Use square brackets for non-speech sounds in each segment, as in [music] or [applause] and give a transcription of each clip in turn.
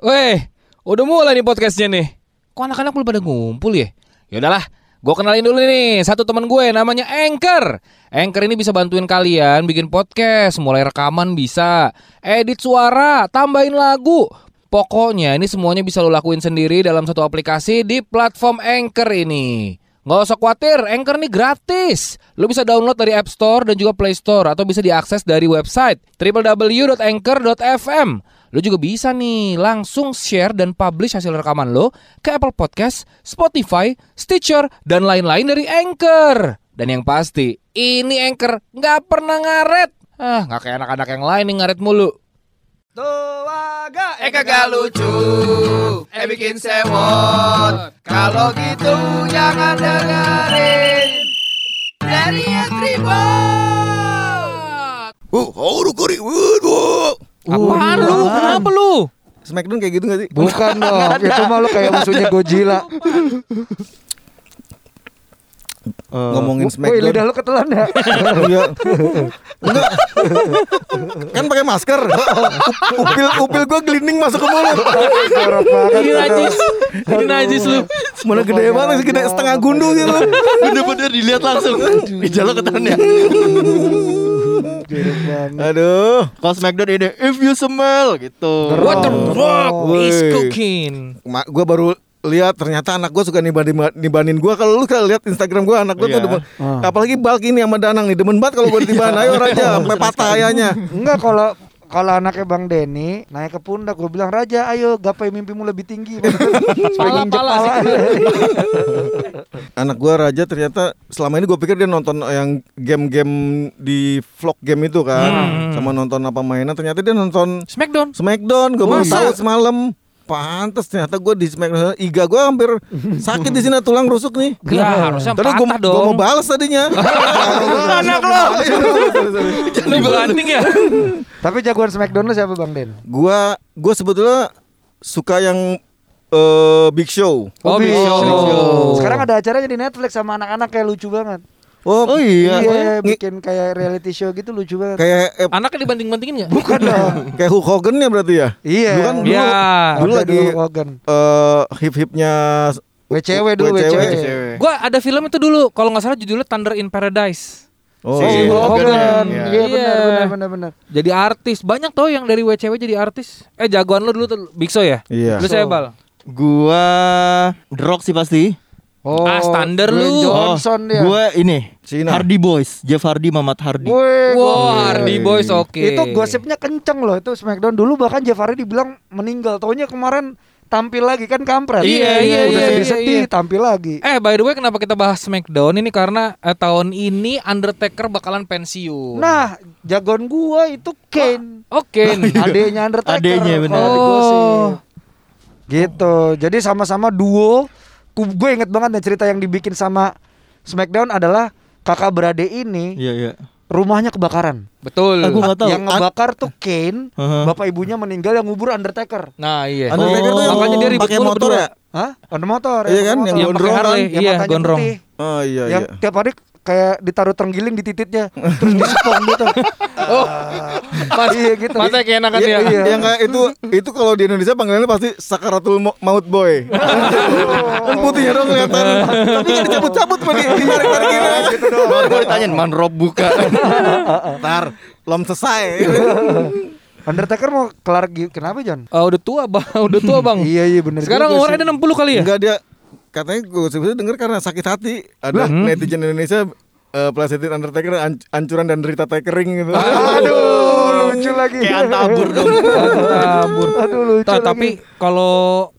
Weh, udah mulai nih podcastnya nih. Kok anak-anak belum pada ngumpul ya? Ya udahlah, gue kenalin dulu nih satu teman gue namanya Anchor. Anchor ini bisa bantuin kalian bikin podcast, mulai rekaman bisa, edit suara, tambahin lagu. Pokoknya ini semuanya bisa lo lakuin sendiri dalam satu aplikasi di platform Anchor ini. Nggak usah khawatir, Anchor ini gratis. Lo bisa download dari App Store dan juga Play Store atau bisa diakses dari website www.anchor.fm. Lo juga bisa nih langsung share dan publish hasil rekaman lo ke Apple Podcast, Spotify, Stitcher, dan lain-lain dari Anchor. Dan yang pasti, ini Anchor nggak pernah ngaret. Ah, nggak kayak anak-anak yang lain nih ngaret mulu. Tuaga, eh kagak lucu, eh bikin sewot. Kalau gitu jangan dengerin dari Tribot. Uh, haru kori, waduh. Apaan lu? Kenapa lu? Smackdown kayak gitu gak sih? Bukan dong, [laughs] itu malu kayak musuhnya Godzilla. Ngomongin Woi, Smackdown. lidah lu ketelan ya? [laughs] Iya. Enggak. kan pakai masker. upil upil gua glinding masuk ke mulut. Ini najis. Ini najis lu. Mana gede banget sih, gede setengah gundu gitu. Bener-bener dilihat langsung. Gejala ketan ya. [laughs] Jorok banget. Aduh. Kalau Smackdown ini, if you smell gitu. What the fuck is cooking? Ma, gua baru lihat ternyata anak gua suka nibanin nibanin gua kalau lu kalau lihat Instagram gua anak gua tuh Iya. demen Ah. apalagi Balk ini sama Danang nih demen banget kalau gua ditibain ayo [laughs] raja sampai patah ayahnya Enggak kalau kalau anaknya Bang Denny naik ke pundak gue bilang Raja ayo gapai mimpimu lebih tinggi. Pala, pala sih. anak gua raja ternyata selama ini gua pikir dia nonton yang game-game di vlog game itu kan sama nonton apa mainan ternyata dia nonton Smackdown. Smackdown gue baru tahu semalam Pantes ternyata gue di Smackdown Iga gue hampir sakit di sini tulang rusuk nih Ya harusnya Tadi gue dong. mau balas tadinya [laughs] Anak lo. Lu [laughs] banding ya? Tapi jagoan Smackdown siapa Bang Den? Gue gue sebetulnya suka yang eh, Big Show Oh, Big Show. Sekarang ada acaranya di Netflix sama anak-anak kayak lucu banget Oh, Oh iya. Iya, bikin kayak reality show gitu lucu banget kayak eh, Anaknya dibanding-bandingin nggak? Bukan dong [laughs] kayak Hulk Hogan ya berarti ya Iya Dulu kan dulu, Iya. dulu Ada lagi dulu Hogan eh, hip-hipnya WCW dulu WCW. WCW Gua ada film itu dulu, kalau nggak salah judulnya Thunder in Paradise. Oh, Si iya. Hogan Hogan. ya. Iya Iya. benar benar benar benar. Jadi artis. Banyak tuh yang dari WCW jadi artis. Eh jagoan lu dulu tuh Big Show ya? Iya. Lu saya bal. Gua The Rock sih pasti. Oh, Ah, standar lu. Johnson dia. Gua ini Cina. Hardy Boys, Jeff Hardy, Mamat Hardy. Wah, gokil. Hardy Boys oke. Itu gosipnya kenceng loh itu Smackdown dulu bahkan Jeff Hardy dibilang meninggal. Taunya kemarin tampil lagi kan kampret. Iya, iya, Udah iya, sedih-sedih iya, iya. tampil lagi. Eh by the way kenapa kita bahas Smackdown ini karena eh, tahun ini Undertaker bakalan pensiun. Nah, jagoan gua itu Kane. Oke. [laughs] Adenya Undertaker. Adenya, benar. kalau di Oh. Gitu. Jadi sama-sama duo. Gue inget banget nih cerita yang dibikin sama Smackdown adalah kakak beradik ini Iya, iya. rumahnya kebakaran. Betul. Aku nggak tahu. Yang ngebakar tuh Kane, Heeh. bapak ibunya meninggal yang ngubur Undertaker. Nah iya. Undertaker tuh yang makanya dia ribut pakai motor berdua. ya? Hah? Ada motor. Iya kan, yang motor. Yang pakai gondrong Harley, Yang iya gondrong. putih. Oh iya yang iya. tiap hari kayak ditaruh terenggiling di titiknya terus disepong gitu. [laughs] Oh, mas, iya gitu. mata kayak enakan Iya, ya. iya. Yang kayak itu itu kalau di Indonesia panggilannya pasti sakaratul maut boy. kan putihnya dong kelihatan. Tapi kan dicabut-cabut sama di ditarik-tarik gitu. Baru gua ditanyain man Rob buka. [laughs] Ntar belum selesai. Undertaker mau kelar kenapa John? Oh, udah tua bang, [laughs] udah tua bang. iya iya bener Sekarang umurnya ada 60 kali ya? Enggak dia katanya gue sebetulnya denger karena sakit hati. Ada netizen Indonesia eh pelesetin Undertaker an- ancuran dan derita takering gitu. Aduh, [laughs] lucu lagi. Kayak antabur dong. Kabur. Aduh lucu lagi. tapi kalau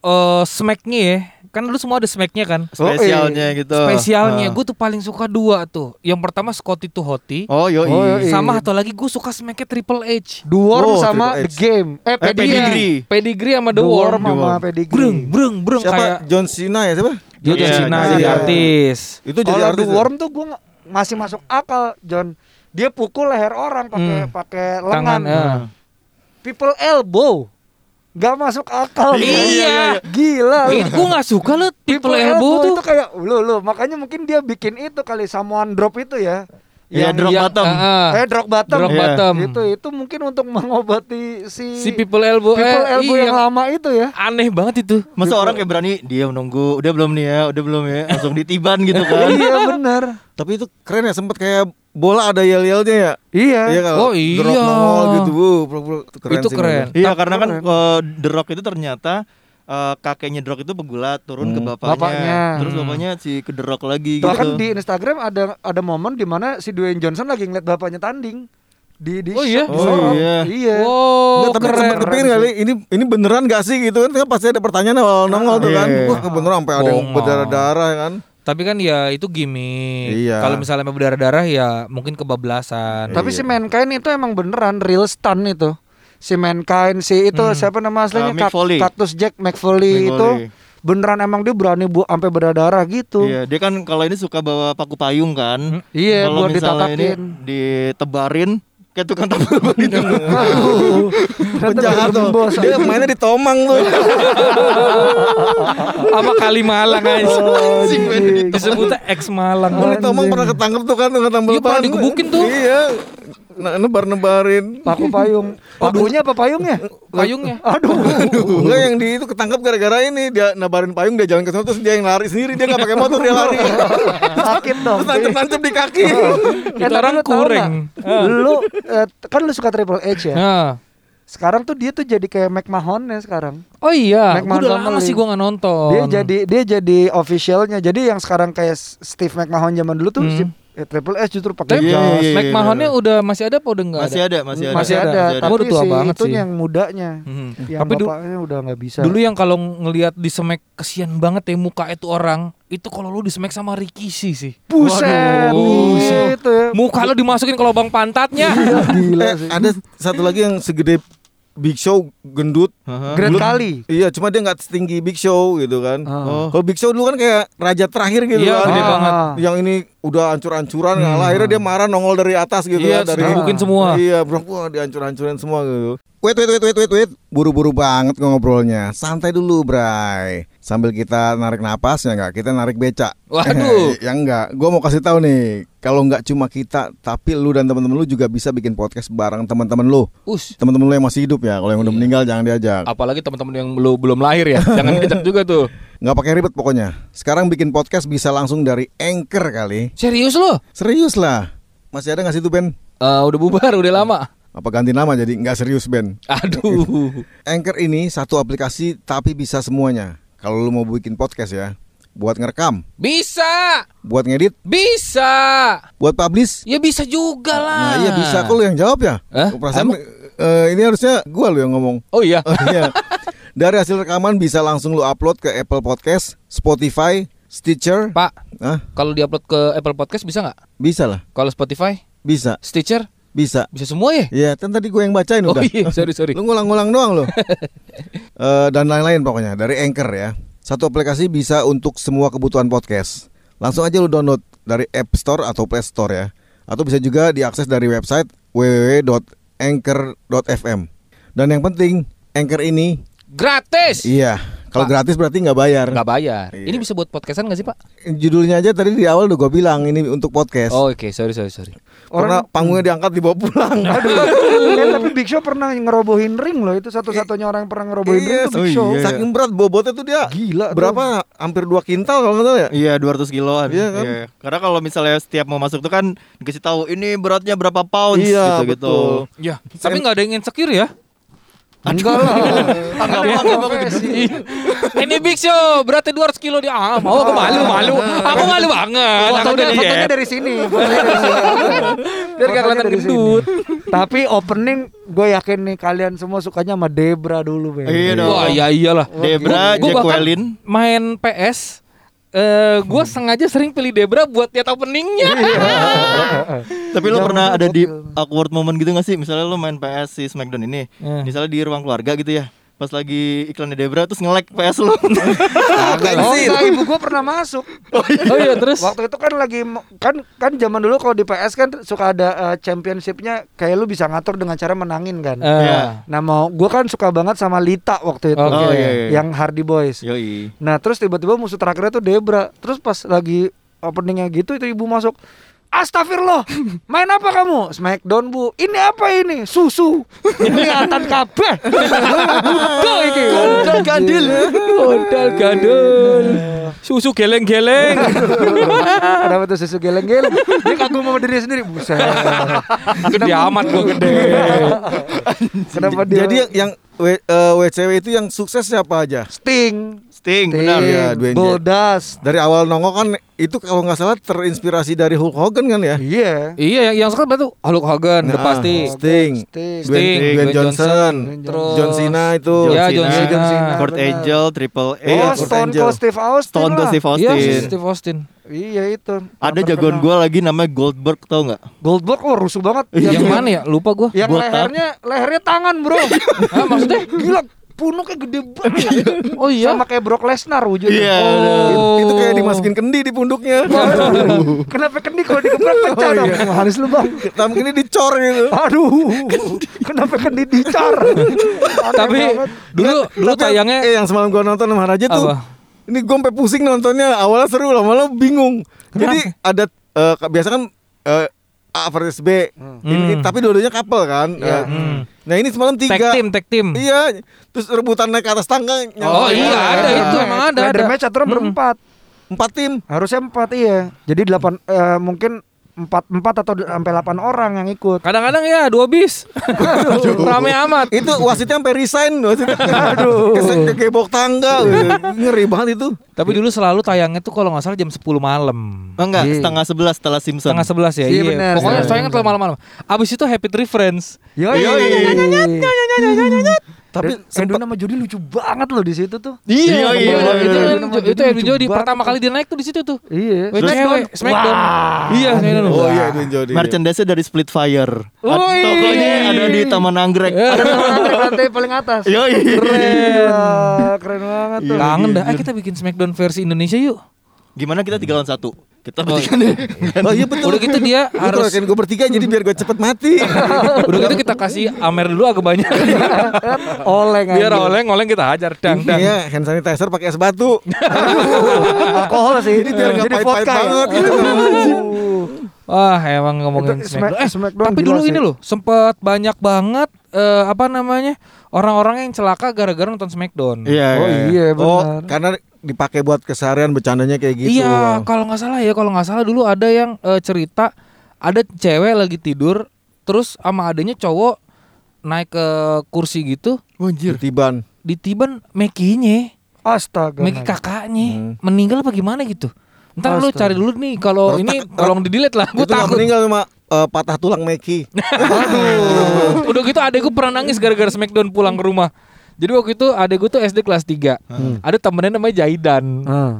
eh, smacknya ya, kan lu semua ada smacknya kan? Spesialnya gitu. Spesialnya, Ah. gue tuh paling suka dua tuh. Yang pertama Scotty to Hotty, Oh, yo. Oh, yoi. sama atau lagi gue suka smacknya Triple H. Dwarf Oh, sama The. Game. Eh, Eh, Pedigree. Pedigree. Pedigree sama The Dwarf Worm. sama Pedigree. Breng, breng, breng Siapa? kayak John Cena ya siapa? dia Iya, iya. jadi artis. Itu jadi Kalau artis. The ya? Worm tuh gue masih masuk akal, John. Dia pukul leher orang pakai Hmm. pakai Tangan, lengan. ya. People elbow. Gak masuk akal. Iya. Gila. Ini gue gak suka lo tipe elbow tuh. itu kayak lu lu makanya mungkin dia bikin itu kali samuan drop itu ya. Iya, yang drop Yang- bottom. ah. eh drop bottom. Drop Iya. bottom. Itu itu mungkin untuk mengobati si Si people elbow, people eh, elbow iya. yang lama itu ya. Aneh banget itu. Masa orang kayak berani dia menunggu, udah belum nih ya, udah belum ya, langsung ditiban gitu [laughs] kan. iya benar. Tapi itu keren ya sempet kayak bola ada yel-yelnya ya. Iya. Iya kalau Oh, iya. drop nongol gitu. Wuh, bro, bro, itu keren Itu sih, keren. Iya, karena kan eh, The Rock itu ternyata eh, kakeknya Rock itu pegulat turun ke Hmm. bapaknya. Bapaknya. Terus Hmm. bapaknya si ke The Rock lagi Bahkan gitu. di Instagram ada ada momen di mana si Dwayne Johnson lagi ngeliat bapaknya tanding di di Oh, iya? di Oh, iya. Iya. Oh, Nggak, tapi keren. kepikir kali ini ini beneran gak sih gitu kan kan pasti ada pertanyaan awal nongol tuh Iya, kan. Wah, beneran sampai ada yang Bohong. berdarah-darah ya kan. Tapi kan ya itu gimmick. Iya. Kalau misalnya berdarah-darah ya mungkin kebablasan. Tapi Iya. si Mankind itu emang beneran real stun itu. Si Mankind si itu Hmm. siapa nama aslinya Uh. Cactus Jack McFoley itu beneran emang dia berani bu sampai berdarah gitu. Iya, dia kan kalau ini suka bawa paku payung kan. Iya, kalau buat misalnya ini ditatakin. ditebarin kayak tukang tampil gitu. Aduh. Penjahat tuh. Bos. Dia mainnya di Tomang tuh. Apa kali Malang aja. Anjing. Disebutnya ex Malang. Oh, di Tomang pernah ketangkep tuh kan dengan tampil Iya, pernah ban. digebukin tuh. Iya. Nah, nebar-nebarin. Paku payung. Pakunya apa payungnya? Payungnya. Aduh. Enggak yang di itu ketangkep gara-gara ini dia nabarin payung dia jalan ke sana terus dia yang lari sendiri dia nggak pakai motor dia lari. Sakit dong. terus nancep-nancep di kaki. Itu tapi orang lu tahu kurang. nggak? Lu eh, kan lu suka Triple H ya? Nah. Sekarang tuh dia tuh jadi kayak McMahon ya sekarang. Oh iya, McMahon udah lama sih gua nggak nonton. Dia jadi dia jadi officialnya. Jadi yang sekarang kayak Steve McMahon zaman dulu tuh Hmm. Eh, Triple H justru pakai Tapi Iya, jas. iya, iya. McMahon-nya udah masih ada apa udah nggak Masih ada? ada, masih ada. Masih ada, Gua tapi udah tua si banget itu sih. yang mudanya. Mhm. Yang Tapi bapaknya udah nggak bisa. Dulu yang kalau ngelihat di smack kesian banget ya muka itu orang, itu kalau lu di smack sama Rikishi sih. Buset, Waduh. itu ya. Muka lu dimasukin ke lubang pantatnya. Iya, gila Eh, sih. ada satu lagi yang segede Big Show gendut. Great Belum- kali. Iya, cuma dia nggak setinggi Big Show gitu kan. Oh. Kalau Big Show dulu kan kayak raja terakhir gitu Iya, kan. gede Ah. banget. Yang ini udah hancur-hancuran ngalah. Akhirnya dia marah nongol dari atas gitu Iya, kan dari digebukin semua. Iya, bro, wah dihancur-hancurin semua gitu. Wait, wait, wait, wait, wait, wait. Buru-buru banget ngobrolnya. Santai dulu, Bray. Sambil kita narik napas ya enggak? Kita narik becak. Waduh. [laughs] ya enggak. Gua mau kasih tahu nih, kalau enggak cuma kita, tapi lu dan teman-teman lu juga bisa bikin podcast bareng teman-teman lu. Us. Teman-teman lu yang masih hidup ya. Kalau yang udah Iya. meninggal jangan diajak. Apalagi teman-teman yang belum belum lahir ya, jangan [laughs] diajak juga tuh. Nggak pakai ribet pokoknya. Sekarang bikin podcast bisa langsung dari Anchor kali. Serius lo? Serius lah. Masih ada nggak sih tuh Ben? Eh, udah bubar, udah lama. Apa ganti nama jadi nggak serius Ben? Aduh. [laughs] Anchor ini satu aplikasi tapi bisa semuanya. Kalau lu mau bikin podcast ya, buat ngerekam, Bisa. buat ngedit, Bisa. buat publish. Ya bisa juga lah. Nah iya bisa. Kok lu yang jawab ya? Hah? Perasaan Emang? eh, ini harusnya gua lu yang ngomong. Oh iya. Oh, [laughs] iya. Dari hasil rekaman bisa langsung lu upload ke Apple Podcast, Spotify, Stitcher. Pak, kalau diupload ke Apple Podcast bisa nggak? Bisa lah. Kalau Spotify, Bisa. Stitcher, Bisa. bisa semua ya? Iya, kan tadi gue yang bacain Oh udah. iya, sorry sorry. Lu ngulang-ngulang doang lo. [laughs] Eh, dan lain-lain pokoknya dari Anchor ya. Satu aplikasi bisa untuk semua kebutuhan podcast. Langsung aja lu download dari App Store atau Play Store ya. Atau bisa juga diakses dari website www.anchor.fm. Dan yang penting, Anchor ini Gratis. iya, kalau gratis berarti nggak bayar. Nggak bayar. Iya. Ini bisa buat podcastan nggak sih Pak? Judulnya aja tadi di awal udah gue bilang ini untuk podcast. Oh oke, sorry sorry sorry. Karena panggungnya diangkat dibawa pulang. [laughs] Eh, tapi Big Show pernah ngerobohin ring loh. Itu satu-satunya orang yang pernah ngerobohin ring Iya, itu Big oh Show. iya. Saking berat bobotnya tuh dia. Gila tuh. Berapa? Hampir 2 kintal kalau nggak salah ya? Iya 200 kiloan. Iya kan? Karena kalau misalnya setiap mau masuk tuh kan dikasih tahu ini beratnya berapa pounds Iya, gitu betul. Ya, tapi nggak ada yang insecure ya? Enggak lah. Enggak Dia apa-apa, profesi. Ini Big Show beratnya 200 kilo dia. Ah, mau aku malu malu. Aku malu banget. Aku Fotonya, dari sini. Fotonya dari sini. Biar kelihatan gendut. Tapi opening gue yakin nih kalian semua sukanya sama Debra dulu, Ben. Iya dong. Wah, iya iyalah. Debra, Wellin. Main PS eh gue sengaja sering pilih Debra buat lihat openingnya. [laughs] Tapi lu Zaman pernah ada di awkward moment gitu gak sih? Misalnya lu main PS si Smackdown ini, Eh. misalnya di ruang keluarga gitu ya. Pas lagi iklannya Debra terus nge-lag PS lu. [laughs] Agak Oh sih. enggak, ibu gue pernah masuk. oh iya terus. Waktu itu kan lagi kan kan zaman dulu kalau di PS kan suka ada eh, championshipnya kayak lu bisa ngatur dengan cara menangin kan. Iya. Nah mau gue kan suka banget sama Lita waktu itu. Oh, iya, iya. yang Hardy Boys. Yoi. Nah terus tiba-tiba musuh terakhirnya tuh Debra. Terus pas lagi openingnya gitu itu ibu masuk. Astagfirullah, main apa kamu? Smackdown bu. Ini apa ini? Susu. Kelihatan kabeh. Udah iki. Gondal gandul. Gondal gandul. Susu geleng-geleng. Kenapa tuh susu geleng-geleng? Dia kagum sama diri sendiri. Buset. Gede amat gua gede. Kenapa dia? Jadi yang W- eh, WCW itu yang sukses siapa aja? Sting. Sting, Sting. benar. ya, Dwayne Goldust. Dari awal nongol kan itu kalau nggak salah terinspirasi dari Hulk Hogan kan ya? Iya. Iya yang yang sekarang tuh Hulk Hogan udah Nah, pasti. Sting, Sting. Dwayne, Sting, Dwayne Dwayne Johnson, Johnson, terus John Cena itu. Ya, John John Cena, Cena. Cena. Kurt benar. Angel, Triple A, Oh, Kurt Stone Angel. Cold Steve Austin Stone Cold. Steve Iya, Austin. Steve Austin. Iya itu. Ada jagoan gue lagi namanya Goldberg tau nggak? Goldberg oh rusuh banget. Yang mana ya? Lupa gua. Yang Botak. lehernya lehernya tangan, Bro. [laughs] Hah, maksudnya? Gila, punuknya gede banget. [laughs] Oh iya. Sama kayak Brock Lesnar wujudnya. Iya. Oh. Itu kayak dimasukin kendi di punduknya. [laughs] Kenapa kendi kalau digebrak pecah Oh, dong? iya. Haris lu bang. Tapi ini dicor gitu. Aduh, kenapa kendi dicar? Aneh Tapi banget. dulu dulu Tapi tayangnya eh yang semalam gua nonton sama Raja tuh. Apa? Ini gue sampai pusing nontonnya. Awalnya seru lama-lama bingung. Jadi ada eh, biasa kan eh, A versus B. Ini Hmm. tapi dua-duanya couple kan. Iya. Eh, Nah, ini semalam tag tiga. team, tag team. Iya, terus rebutan naik ke atas tangga. Oh, iya, ada itu, emang ada, Ladder ada. match aturan Mm-mm. berempat. Empat tim. Harusnya empat iya. Jadi delapan eh, mungkin empat empat atau sampai delapan orang yang ikut. Kadang-kadang ya dua bis. [laughs] Rame amat. Itu wasitnya sampai resign wasitnya. Aduh. Kegebok tangga. [laughs] Ngeri banget itu. Tapi dulu selalu tayangnya tuh kalau nggak salah jam 10 malam. Oh enggak, Iya. setengah sebelas setelah Simpson. Setengah sebelas ya. Iya, benar. Pokoknya Iya. tayangnya telah malam-malam. Abis itu Happy Tree Friends. Yoi. Tapi Dan sempat Edwin sama Jody lucu banget loh di situ tuh. Iya, iya, Itu iya, itu iya. kan Nama itu Jody Edwin Jody pertama kali dia naik tuh di situ tuh. Iya. WCW, Smackdown. Iya, Smackdown. Oh iya Edwin Jody. Merchandise-nya dari Split Fire. Tokonya ada di Taman Anggrek. Ada lantai [laughs] lantai paling atas. Yoi. Gila, keren banget tuh. Kangen dah. Eh kita bikin Smackdown versi Indonesia yuk. Gimana kita tiga lawan satu? Kita Oh, bertiga nih. Oh iya betul. Udah gitu dia harus keroyokin gue bertiga jadi biar gue cepet mati. [laughs] udah gitu kita kasih Amer dulu agak banyak. [laughs] Oleng Biar anjir. oleng oleng kita hajar dang dang. Iya, hand sanitizer pakai es batu. [laughs] alkohol sih. Jadi biar nggak Jadi pahit-pahit ya. banget gitu. Wah emang ngomongin Itu Smackdown. Smack- Eh, Smackdown tapi dulu sih. ini loh sempet banyak banget eh, apa namanya orang-orang yang celaka gara-gara nonton Smackdown. Iya. Oh iya Oh, benar. karena dipakai buat keseharian bercandanya kayak gitu. Iya, kalau nggak salah ya, kalau nggak salah dulu ada yang eh, cerita ada cewek lagi tidur, terus sama adanya cowok naik ke kursi gitu, Anjir. Tiban. ditiban Mekinya, Astaga. Meki kakaknya, Hmm. meninggal apa gimana gitu. Ntar lu Astaga. cari dulu nih, kalau ini tolong di delete lah, gue takut. meninggal cuma eh, patah tulang Meki. [laughs] Aduh. Udah gitu adekku pernah nangis gara-gara Smackdown pulang ke rumah. Jadi waktu itu adekku tuh SD kelas 3 Ada temennya namanya Jaidan Hmm.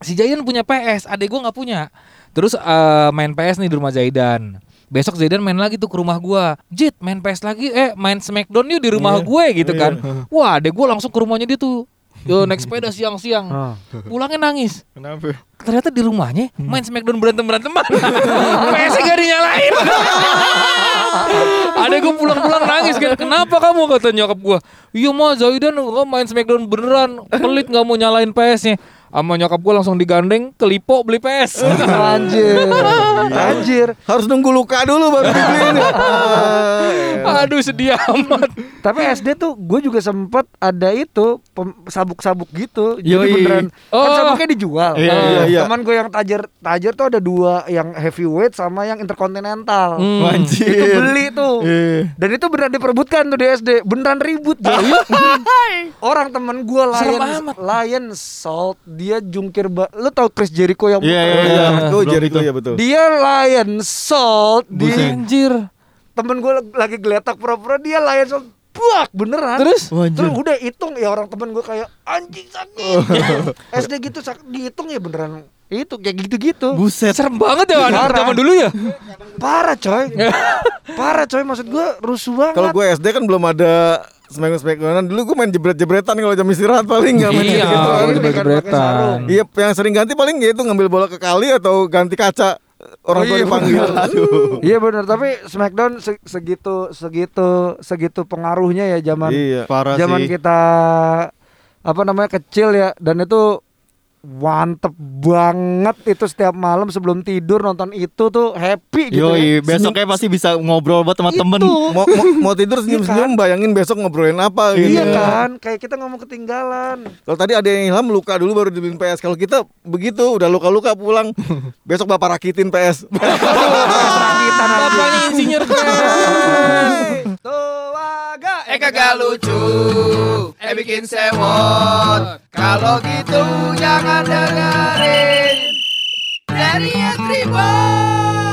Si Jaidan punya PS, adek gue nggak punya. Terus eh, main PS nih di rumah Jaidan. Besok Zaidan main lagi tuh ke rumah gua. Jit, main PS lagi, eh main Smackdown yuk di rumah gue gitu kan. Wah, adek gue langsung ke rumahnya dia tuh. Yo naik sepeda siang-siang. Ah. Pulangnya nangis. Kenapa? Ternyata di rumahnya main Smackdown berantem-beranteman. [laughs] PS gak dinyalain. Adek gue pulang-pulang nangis kan. Kenapa kamu kata nyokap gua? Iya mah Zaidan nggak main Smackdown beneran. Pelit nggak mau nyalain PS-nya. Sama nyokap gua langsung digandeng ke Lipo beli PS. [laughs] Anjir. Anjir. Harus nunggu luka dulu baru [laughs] dibeliin. Ah, Aduh sedih amat. Tapi SD tuh gue juga sempet ada itu sabuk-sabuk gitu. Jadi Yoi. beneran Oh. kan sabuknya dijual. Iya, iya, iya. Teman gue yang tajir tajir tuh ada dua yang heavyweight sama yang interkontinental. Hmm. Anjir. Itu beli tuh. Iya. Dan itu beneran diperebutkan tuh di SD. Beneran ribut jadi. [laughs] Orang temen gue Lion. Lion Salt dia jungkir ba Lu tau Chris Jericho yang Iya, iya, Iya, iya. oh Belum Jericho itu. ya betul. Dia Lion Salt di Anjir. temen gue lagi geletak pura-pura dia Lion Salt buak beneran Terus? Anjir. Terus udah hitung ya orang temen gue kayak anjing sakit. [laughs] SD gitu sak dihitung ya beneran itu kayak gitu-gitu. Buset. Serem banget ya anak Parah. zaman dulu ya. [laughs] Parah coy. [laughs] Parah coy maksud gue rusuh banget. Kalau gue SD kan belum ada smackdown smackdownan dulu gue main jebret-jebretan kalau jam istirahat paling nggak main Iya, gitu. Kan sarung. Iya, yang sering ganti paling gitu ngambil bola ke kali atau ganti kaca orang Oh, tua iya, dipanggil. [laughs] Iya benar tapi Smackdown se- segitu segitu segitu pengaruhnya ya zaman Iya. Zaman sih. kita apa namanya kecil ya dan itu mantep banget itu setiap malam sebelum tidur nonton itu tuh happy gitu Yoi, ya. besoknya pasti bisa ngobrol buat sama temen. Itu. Mau, mau, mau tidur senyum-senyum bayangin besok ngobrolin apa gitu. Iya kan, kayak kita ngomong ketinggalan. Kalau tadi ada yang ilham luka dulu baru dibeliin PS. Kalau kita begitu udah luka-luka pulang [laughs] besok bapak rakitin PS. kita nanti. Bapaknya insinyur. Kagak lucu, eh bikin sewot. Kalau gitu jangan dengerin dari Tribun.